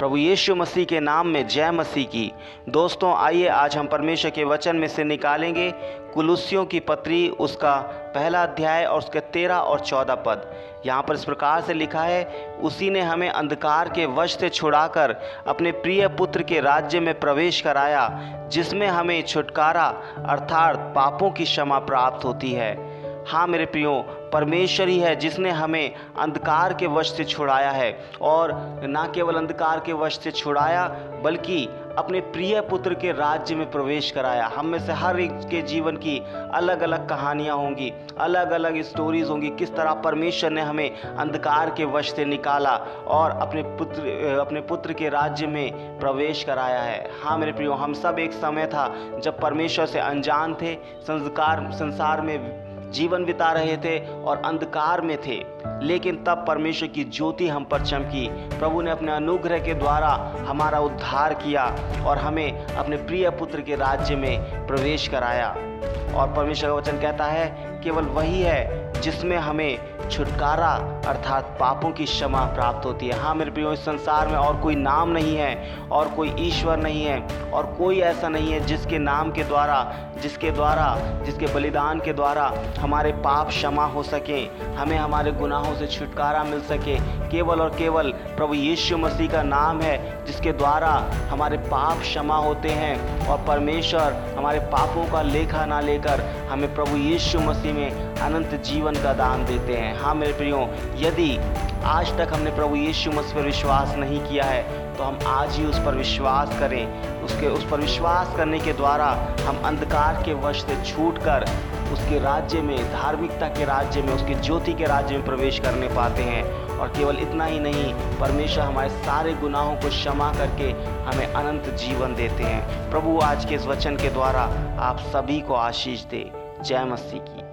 प्रभु यीशु मसीह के नाम में जय मसीह की। दोस्तों, आइए आज हम परमेश्वर के वचन में से निकालेंगे। कुलुसियों की पत्री, उसका पहला अध्याय और उसके तेरह और चौदह पद। यहाँ पर इस प्रकार से लिखा है, उसी ने हमें अंधकार के वश से छुड़ाकर अपने प्रिय पुत्र के राज्य में प्रवेश कराया, जिसमें हमें छुटकारा अर्थात पापों की क्षमा प्राप्त होती है। हाँ मेरे प्रियो, परमेश्वर ही है जिसने हमें अंधकार के वश से छुड़ाया है। और ना केवल अंधकार के वश से छुड़ाया, बल्कि अपने प्रिय पुत्र के राज्य में प्रवेश कराया। हम में से हर एक के जीवन की अलग अलग कहानियाँ होंगी अलग अलग स्टोरीज होंगी, किस तरह परमेश्वर ने हमें अंधकार के वश से निकाला और अपने पुत्र अपने पुत्र के राज्य में प्रवेश कराया है। हाँ मेरे प्रियो, हम सब एक समय था जब परमेश्वर से अनजान थे, संस्कार, संसार में जीवन बिता रहे थे और अंधकार में थे। लेकिन तब परमेश्वर की ज्योति हम पर चमकी। प्रभु ने अपने अनुग्रह के द्वारा हमारा उद्धार किया और हमें अपने प्रिय पुत्र के राज्य में प्रवेश कराया। और परमेश्वर का वचन कहता है, केवल वही है जिसमें हमें छुटकारा, अर्थात पापों की क्षमा प्राप्त होती है। हाँ मेरे प्रियो, इस संसार में और कोई नाम नहीं है, और कोई ईश्वर नहीं है, और कोई ऐसा नहीं है जिसके नाम के द्वारा, जिसके द्वारा, जिसके बलिदान के द्वारा हमारे पाप क्षमा हो सके, हमें हमारे गुनाहों से छुटकारा मिल सके। केवल और केवल प्रभु यीशु मसीह का नाम है, जिसके द्वारा हमारे पाप क्षमा होते हैं, और परमेश्वर हमारे पापों का लेखा ना लेकर हमें प्रभु यीशु मसीह में अनंत जीवन का दान देते हैं। हाँ मेरे प्रियो, यदि आज तक हमने प्रभु यीशु मसीह पर विश्वास नहीं किया है तो हम आज ही उस पर विश्वास करें। उसके, उस पर विश्वास करने के द्वारा हम अंधकार के वश से छूट कर उसके राज्य में, धार्मिकता के राज्य में, उसके ज्योति के राज्य में प्रवेश करने पाते हैं। और केवल इतना ही नहीं, परमेश्वर हमारे सारे गुनाहों को क्षमा करके हमें अनंत जीवन देते हैं। प्रभु आज के इस वचन के द्वारा आप सभी को आशीष दे। जय मसीह की।